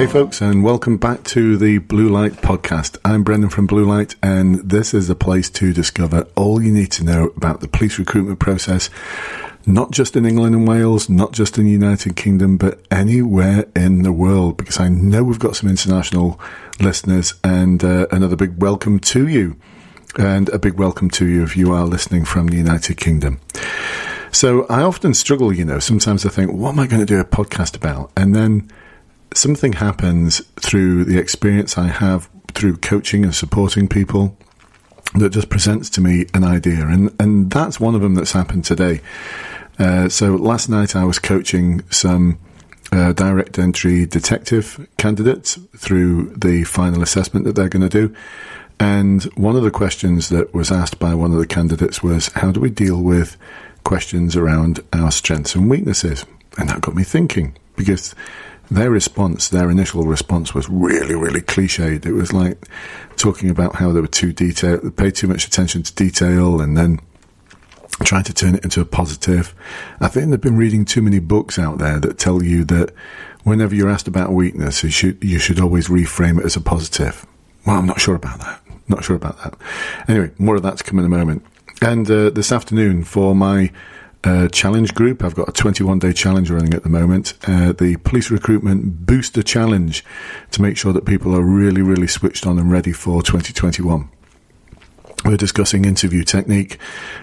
Hey, folks, and welcome back to the Blue Light Podcast. I'm Brendan from Blue Light, and this is a place to discover all you need to know about the police recruitment process, not just in England and Wales, not just in the United Kingdom, but anywhere in the world, because I know we've got some international listeners, and uh, another big welcome to you, and a big welcome to you if you are listening from the United Kingdom. So I often struggle, you know, sometimes I think, what am I going to do a podcast about? And then something happens through the experience I have through coaching and supporting people that just presents to me an idea. And, and that's one of them that's happened today. Uh, so last night I was coaching some uh, direct entry detective candidates through the final assessment that they're going to do. And one of the questions that was asked by one of the candidates was, how do we deal with questions around our strengths and weaknesses? And that got me thinking because their response, their initial response was really, really cliched. It was like talking about how they were too detailed, they paid too much attention to detail and then trying to turn it into a positive. I think they've been reading too many books out there that tell you that whenever you're asked about weakness, you should, you should always reframe it as a positive. Well, I'm not sure about that. Not sure about that. Anyway, more of that to come in a moment. And uh, this afternoon for my uh, challenge group. I've got a 21 day challenge running at the moment, uh, the Police Recruitment Booster Challenge, to make sure that people are really, really switched on and ready for 2021. We're discussing interview technique,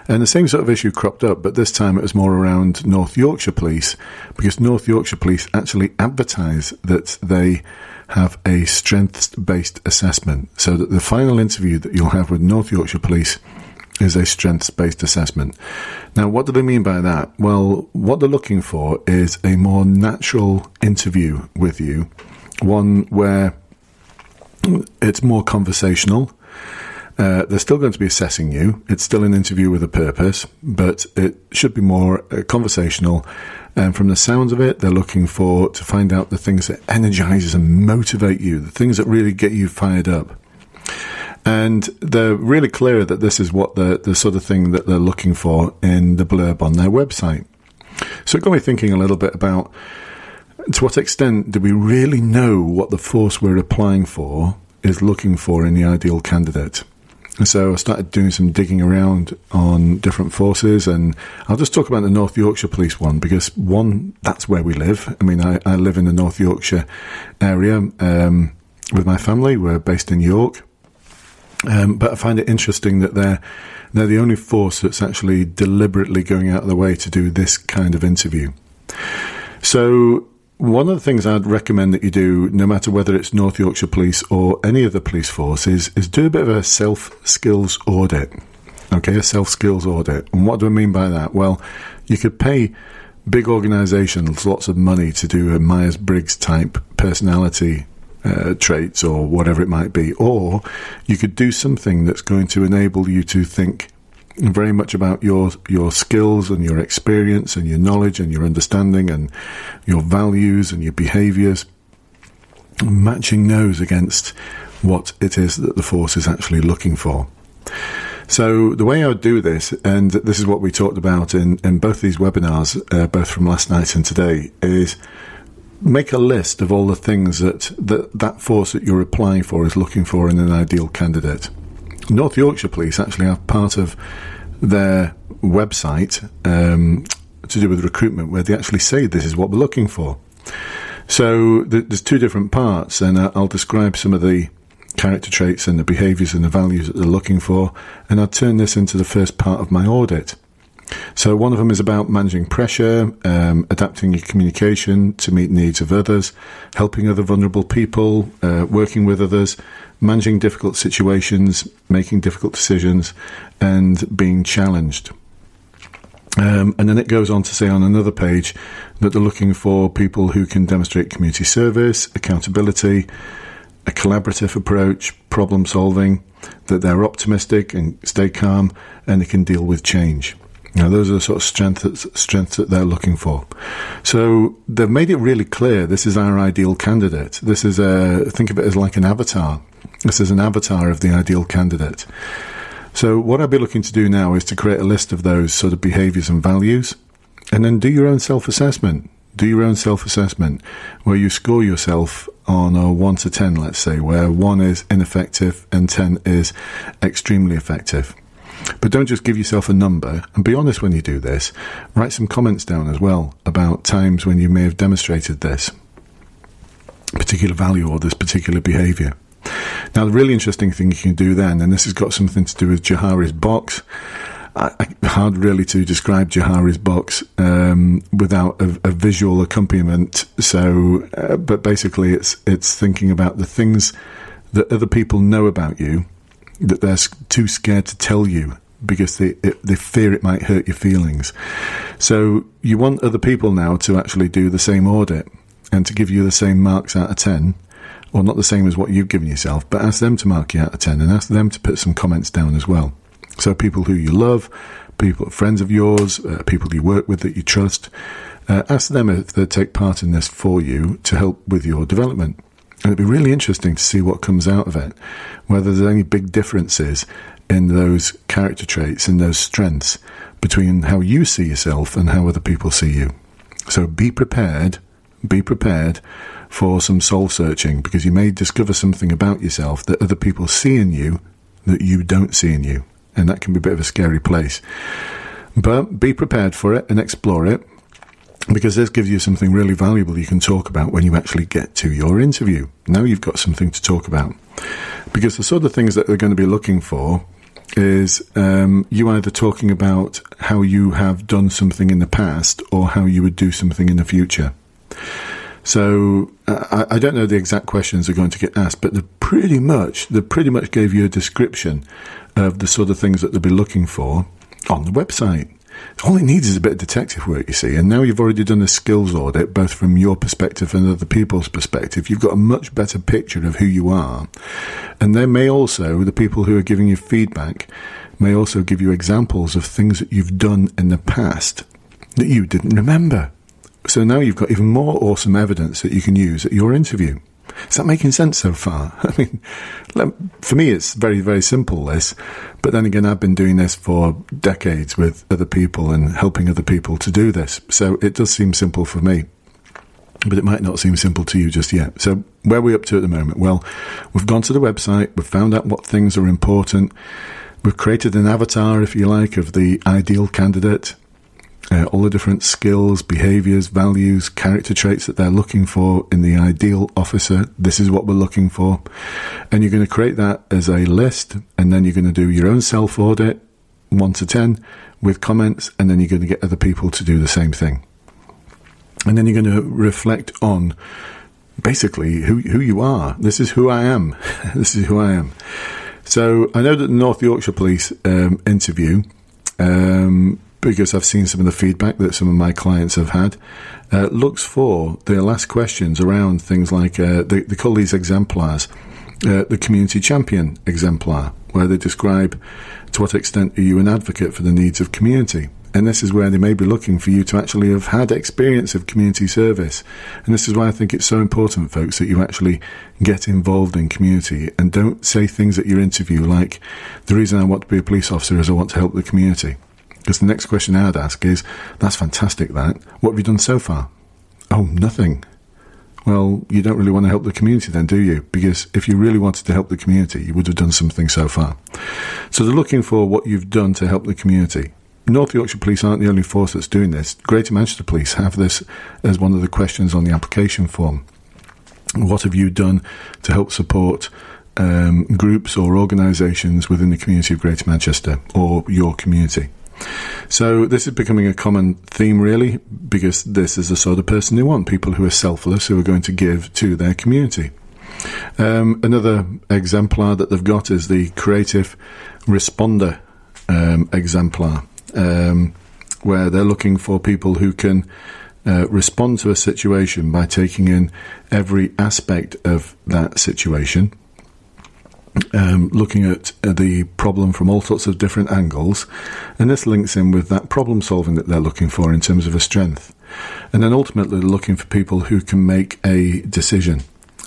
and the same sort of issue cropped up, but this time it was more around North Yorkshire Police, because North Yorkshire Police actually advertise that they have a strengths based assessment, so that the final interview that you'll have with North Yorkshire Police is a strengths based assessment. Now, what do they mean by that? Well, what they're looking for is a more natural interview with you, one where it's more conversational. Uh, they're still going to be assessing you. It's still an interview with a purpose, but it should be more uh, conversational. And from the sounds of it, they're looking for to find out the things that energize and motivate you, the things that really get you fired up. And they're really clear that this is what the, the sort of thing that they're looking for in the blurb on their website. So it got me thinking a little bit about to what extent do we really know what the force we're applying for is looking for in the ideal candidate? And so I started doing some digging around on different forces, and I'll just talk about the North Yorkshire Police one because one, that's where we live. I mean, I, I live in the North Yorkshire area um, with my family. We're based in York, um, but I find it interesting that they're they're the only force that's actually deliberately going out of the way to do this kind of interview. So one of the things I'd recommend that you do, no matter whether it's North Yorkshire Police or any of the police force, is, is do a bit of a self skills audit. Okay, a self skills audit. And what do I mean by that? Well, you could pay big organizations lots of money to do a Myers Briggs type personality uh, traits or whatever it might be. Or you could do something that's going to enable you to think very much about your your skills and your experience and your knowledge and your understanding and your values and your behaviors matching those against what it is that the force is actually looking for so the way I would do this, and this is what we talked about in, in both these webinars, uh, both from last night and today, is make a list of all the things that, that that force that you're applying for is looking for in an ideal candidate. North Yorkshire Police actually have part of their website um, to do with recruitment where they actually say this is what we're looking for. So th- there's two different parts, and I'll describe some of the character traits and the behaviours and the values that they're looking for, and I'll turn this into the first part of my audit. So one of them is about managing pressure, um, adapting your communication to meet needs of others, helping other vulnerable people, uh, working with others, managing difficult situations, making difficult decisions, and being challenged. Um, and then it goes on to say on another page that they're looking for people who can demonstrate community service, accountability, a collaborative approach, problem solving, that they're optimistic and stay calm, and they can deal with change. Now, those are the sort of strengths, strengths that they're looking for. So they've made it really clear this is our ideal candidate. This is a, think of it as like an avatar. This is an avatar of the ideal candidate. So what I'd be looking to do now is to create a list of those sort of behaviors and values and then do your own self assessment. Do your own self assessment where you score yourself on a 1 to 10, let's say, where 1 is ineffective and 10 is extremely effective. But don't just give yourself a number and be honest when you do this. Write some comments down as well about times when you may have demonstrated this particular value or this particular behavior. Now, the really interesting thing you can do then, and this has got something to do with Johari's box. I, hard really to describe Johari's box um, without a, a, visual accompaniment. So, uh, but basically, it's it's thinking about the things that other people know about you that they're too scared to tell you because they they fear it might hurt your feelings. So you want other people now to actually do the same audit and to give you the same marks out of ten, or not the same as what you've given yourself, but ask them to mark you out of ten and ask them to put some comments down as well. So people who you love, people friends of yours, uh, people you work with that you trust, uh, ask them if they take part in this for you to help with your development. And it'd be really interesting to see what comes out of it, whether there's any big differences in those character traits and those strengths between how you see yourself and how other people see you. So be prepared, be prepared for some soul searching because you may discover something about yourself that other people see in you that you don't see in you. And that can be a bit of a scary place. But be prepared for it and explore it because this gives you something really valuable you can talk about when you actually get to your interview. Now you've got something to talk about. Because the sort of things that they're going to be looking for is um, you either talking about how you have done something in the past or how you would do something in the future. So uh, I, I, don't know the exact questions are going to get asked, but they pretty much they pretty much gave you a description of the sort of things that they'll be looking for on the website. All it needs is a bit of detective work, you see. And now you've already done a skills audit, both from your perspective and other people's perspective. You've got a much better picture of who you are. And they may also, the people who are giving you feedback, may also give you examples of things that you've done in the past that you didn't remember. So now you've got even more awesome evidence that you can use at your interview. Is that making sense so far? I mean, for me, it's very, very simple, this. But then again, I've been doing this for decades with other people and helping other people to do this. So it does seem simple for me. But it might not seem simple to you just yet. So, where are we up to at the moment? Well, we've gone to the website, we've found out what things are important, we've created an avatar, if you like, of the ideal candidate uh, all the different skills, behaviors, values, character traits that they're looking for in the ideal officer. This is what we're looking for. And you're going to create that as a list, and then you're going to do your own self audit, 1 to 10, with comments, and then you're going to get other people to do the same thing. And then you're going to reflect on basically who, who you are. This is who I am. this is who I am. So I know that the North Yorkshire Police um, interview um, because I've seen some of the feedback that some of my clients have had, uh, looks for their last questions around things like uh, they, they, call these exemplars uh, the community champion exemplar, where they describe to what extent are you an advocate for the needs of community. And this is where they may be looking for you to actually have had experience of community service. And this is why I think it's so important, folks, that you actually get involved in community and don't say things at your interview like, the reason I want to be a police officer is I want to help the community. Because the next question I'd ask is, that's fantastic, that. What have you done so far? Oh, nothing. Well, you don't really want to help the community then, do you? Because if you really wanted to help the community, you would have done something so far. So they're looking for what you've done to help the community. North Yorkshire Police aren't the only force that's doing this. Greater Manchester Police have this as one of the questions on the application form. What have you done to help support um, groups or organisations within the community of Greater Manchester or your community? So this is becoming a common theme, really, because this is the sort of person they want people who are selfless, who are going to give to their community. Um, another exemplar that they've got is the creative responder um, exemplar, um, where they're looking for people who can uh, respond to a situation by taking in every aspect of that situation um, looking at uh, the problem from all sorts of different angles, and this links in with that problem solving that they're looking for in terms of a strength. And then ultimately looking for people who can make a decision,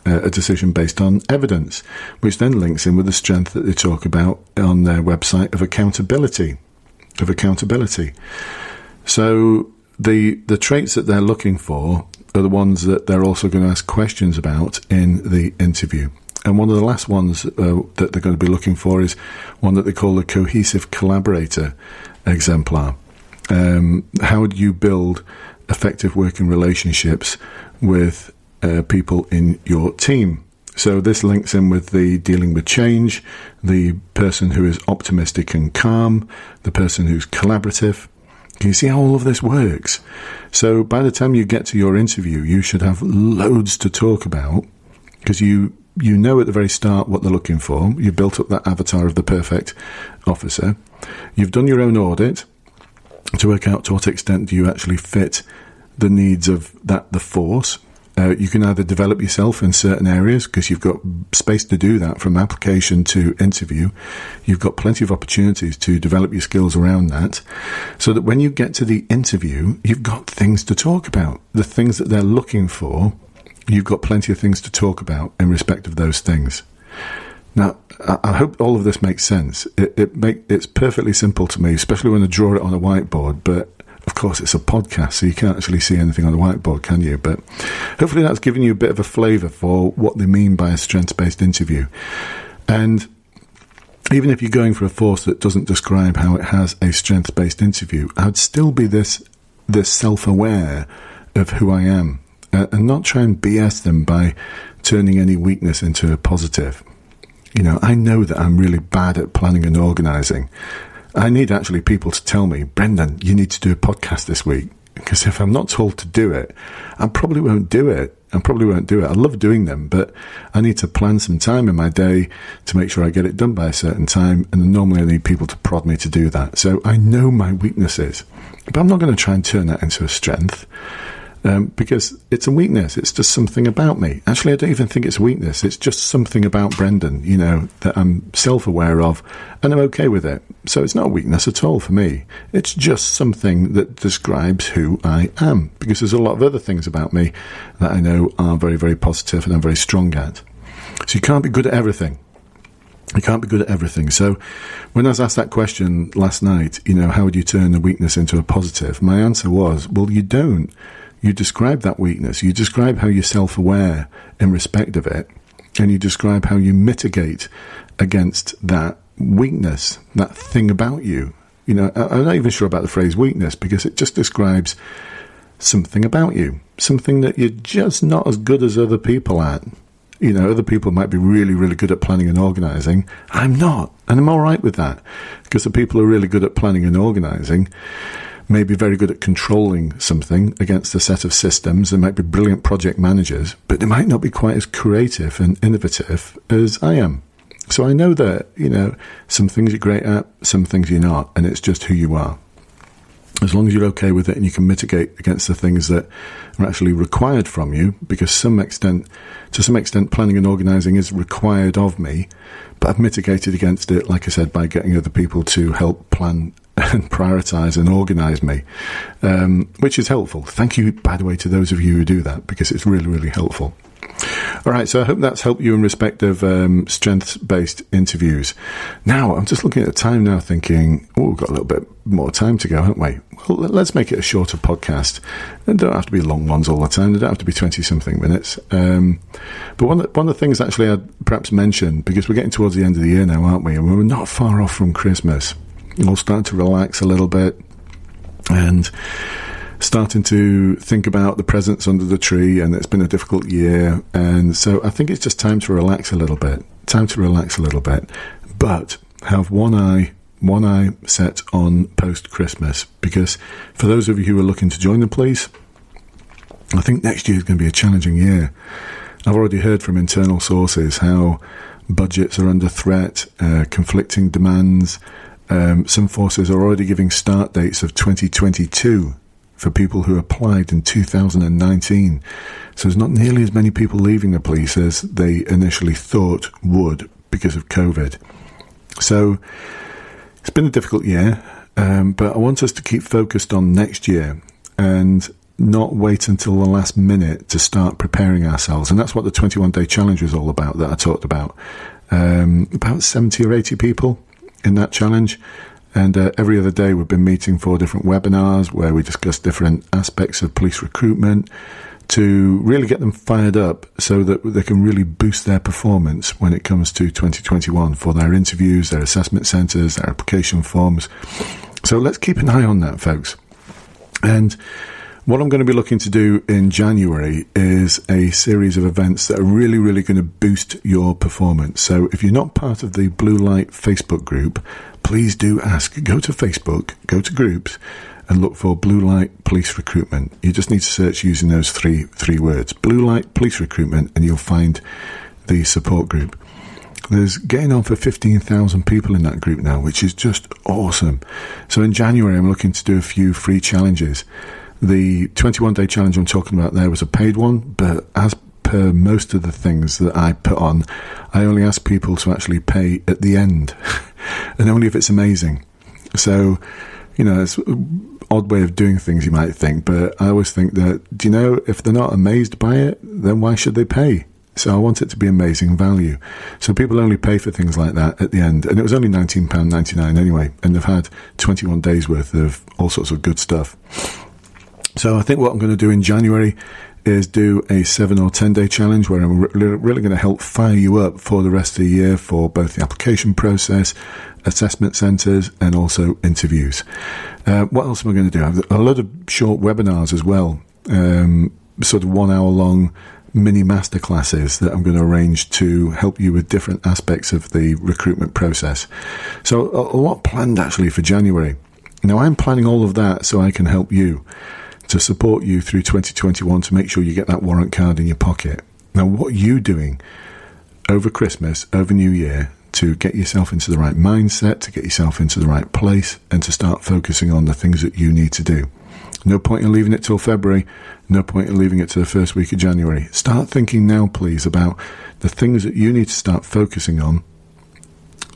uh, a decision based on evidence, which then links in with the strength that they talk about on their website of accountability. Of accountability. So the the traits that they're looking for are the ones that they're also going to ask questions about in the interview. And one of the last ones uh, that they're going to be looking for is one that they call the cohesive collaborator exemplar. Um, how do you build effective working relationships with uh, people in your team? So this links in with the dealing with change, the person who is optimistic and calm, the person who's collaborative. Can you see how all of this works? So by the time you get to your interview, you should have loads to talk about because you you know at the very start what they're looking for. You've built up that avatar of the perfect officer. You've done your own audit to work out to what extent do you actually fit the needs of that the force. Uh, you can either develop yourself in certain areas because you've got space to do that from application to interview. You've got plenty of opportunities to develop your skills around that so that when you get to the interview, you've got things to talk about. The things that they're looking for, you've got plenty of things to talk about in respect of those things. Now, I hope all of this makes sense. It, it make, it's perfectly simple to me, especially when I draw it on a whiteboard. But of course, it's a podcast, so you can't actually see anything on the whiteboard, can you? But hopefully, that's given you a bit of a flavour for what they mean by a strengths-based interview. And even if you're going for a force that doesn't describe how it has a strengths-based interview, I'd still be this this self-aware of who I am, Uh, and not try and BS them by turning any weakness into a positive. You know, I know that I'm really bad at planning and organising. I need actually people to tell me, Brendan, you need to do a podcast this week. Because if I'm not told to do it, I probably won't do it. I probably won't do it. I love doing them, but I need to plan some time in my day to make sure I get it done by a certain time. And normally I need people to prod me to do that. So I know my weaknesses, but I'm not going to try and turn that into a strength um, because it's a weakness. It's just something about me. Actually, I don't even think it's a weakness. It's just something about Brendan, you know, that I'm self aware of and I'm okay with it. So it's not a weakness at all for me. It's just something that describes who I am because there's a lot of other things about me that I know are very, very positive and I'm very strong at. So you can't be good at everything. You can't be good at everything. So, when I was asked that question last night, you know, how would you turn a weakness into a positive? My answer was, well, you don't you describe that weakness, you describe how you're self aware in respect of it, and you describe how you mitigate against that weakness, that thing about you. You know, I'm not even sure about the phrase weakness because it just describes something about you, something that you're just not as good as other people at. You know, other people might be really, really good at planning and organizing. I'm not. And I'm all right with that because the people who are really good at planning and organizing may be very good at controlling something against a set of systems. They might be brilliant project managers, but they might not be quite as creative and innovative as I am. So I know that, you know, some things you're great at, some things you're not, and it's just who you are. As long as you're okay with it and you can mitigate against the things that are actually required from you, because some extent, to some extent, planning and organising is required of me, but I've mitigated against it, like I said, by getting other people to help plan and prioritize and organize me, um, which is helpful. Thank you, by the way, to those of you who do that because it's really, really helpful. All right, so I hope that's helped you in respect of um, strengths based interviews. Now, I'm just looking at the time now thinking, oh, we've got a little bit more time to go, haven't we? Well, let's make it a shorter podcast. They don't have to be long ones all the time, they don't have to be 20 something minutes. Um, but one one of the things actually I'd perhaps mention, because we're getting towards the end of the year now, aren't we? And we're not far off from Christmas all starting to relax a little bit and starting to think about the presents under the tree and it's been a difficult year and so I think it's just time to relax a little bit time to relax a little bit. But have one eye one eye set on post Christmas because for those of you who are looking to join the police I think next year is going to be a challenging year. I've already heard from internal sources how budgets are under threat uh, conflicting demands um, some forces are already giving start dates of 2022 for people who applied in 2019. So there's not nearly as many people leaving the police as they initially thought would because of COVID. So it's been a difficult year, um, but I want us to keep focused on next year and not wait until the last minute to start preparing ourselves. And that's what the 21 day challenge was all about that I talked about. Um, about 70 or 80 people in that challenge. And uh, every other day, we've been meeting for different webinars where we discuss different aspects of police recruitment to really get them fired up so that they can really boost their performance when it comes to 2021 for their interviews, their assessment centres, their application forms. So let's keep an eye on that, folks. And what I'm going to be looking to do in January is a series of events that are really, really going to boost your performance. So if you're not part of the Blue Light Facebook group, please do ask. Go to Facebook, go to groups, and look for Blue Light Police Recruitment. You just need to search using those three three words: Blue Light Police Recruitment, and you'll find the support group. There's getting on for 15,000 people in that group now, which is just awesome. So in January, I'm looking to do a few free challenges. The 21 day challenge I'm talking about there was a paid one, but as per most of the things that I put on, I only ask people to actually pay at the end, and only if it's amazing. So, you know, it's odd way of doing things, you might think, but I always think that, do you know, if they're not amazed by it, then why should they pay? So I want it to be amazing value. So people only pay for things like that at the end. And it was only £19.99 anyway. And they've had 21 days worth of all sorts of good stuff. So I think what I'm going to do in January is do a seven or 10 day challenge where I'm re- really going to help fire you up for the rest of the year for both the application process, assessment centres, and also interviews. Uh, what else am I going to do? I have a lot of short webinars as well, um, sort of one hour long mini masterclasses that I'm going to arrange to help you with different aspects of the recruitment process. So a lot planned actually for January. Now I'm planning all of that so I can help you to support you through 2021 to make sure you get that warrant card in your pocket. Now, what are you doing over Christmas, over New Year, to get yourself into the right mindset, to get yourself into the right place, and to start focusing on the things that you need to do? No point in leaving it till February. No point in leaving it to the first week of January. Start thinking now, please, about the things that you need to start focusing on.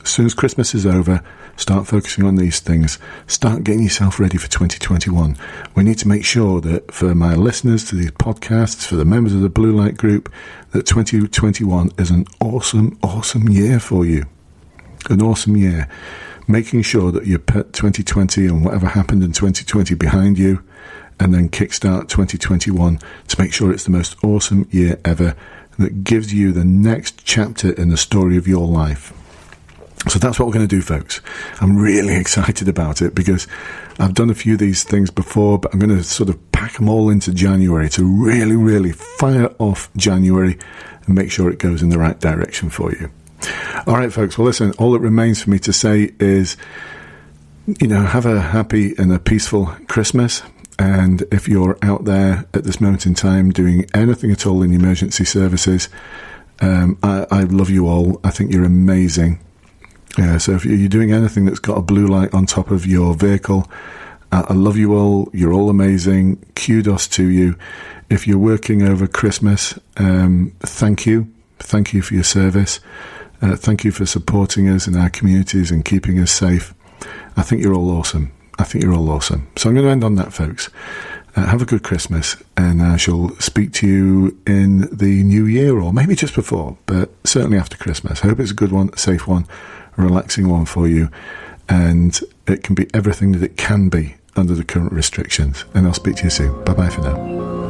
As soon as Christmas is over, Start focusing on these things. Start getting yourself ready for 2021. We need to make sure that for my listeners to these podcasts, for the members of the Blue Light Group, that 2021 is an awesome, awesome year for you. An awesome year. Making sure that you put 2020 and whatever happened in 2020 behind you and then kickstart 2021 to make sure it's the most awesome year ever that gives you the next chapter in the story of your life. So that's what we're going to do, folks. I'm really excited about it because I've done a few of these things before, but I'm going to sort of pack them all into January to really, really fire off January and make sure it goes in the right direction for you. All right, folks. Well, listen, all that remains for me to say is, you know, have a happy and a peaceful Christmas. And if you're out there at this moment in time doing anything at all in emergency services, um, I, I love you all. I think you're amazing. Yeah, so if you're doing anything that's got a blue light on top of your vehicle, uh, I love you all. You're all amazing. Kudos to you. If you're working over Christmas, um, thank you. Thank you for your service. Uh, thank you for supporting us in our communities and keeping us safe. I think you're all awesome. I think you're all awesome. So I'm going to end on that, folks. Uh, have a good Christmas, and I shall speak to you in the new year, or maybe just before, but certainly after Christmas. I hope it's a good one, a safe one relaxing one for you, and it can be everything that it can be under the current restrictions. And I'll speak to you soon. Bye bye for now.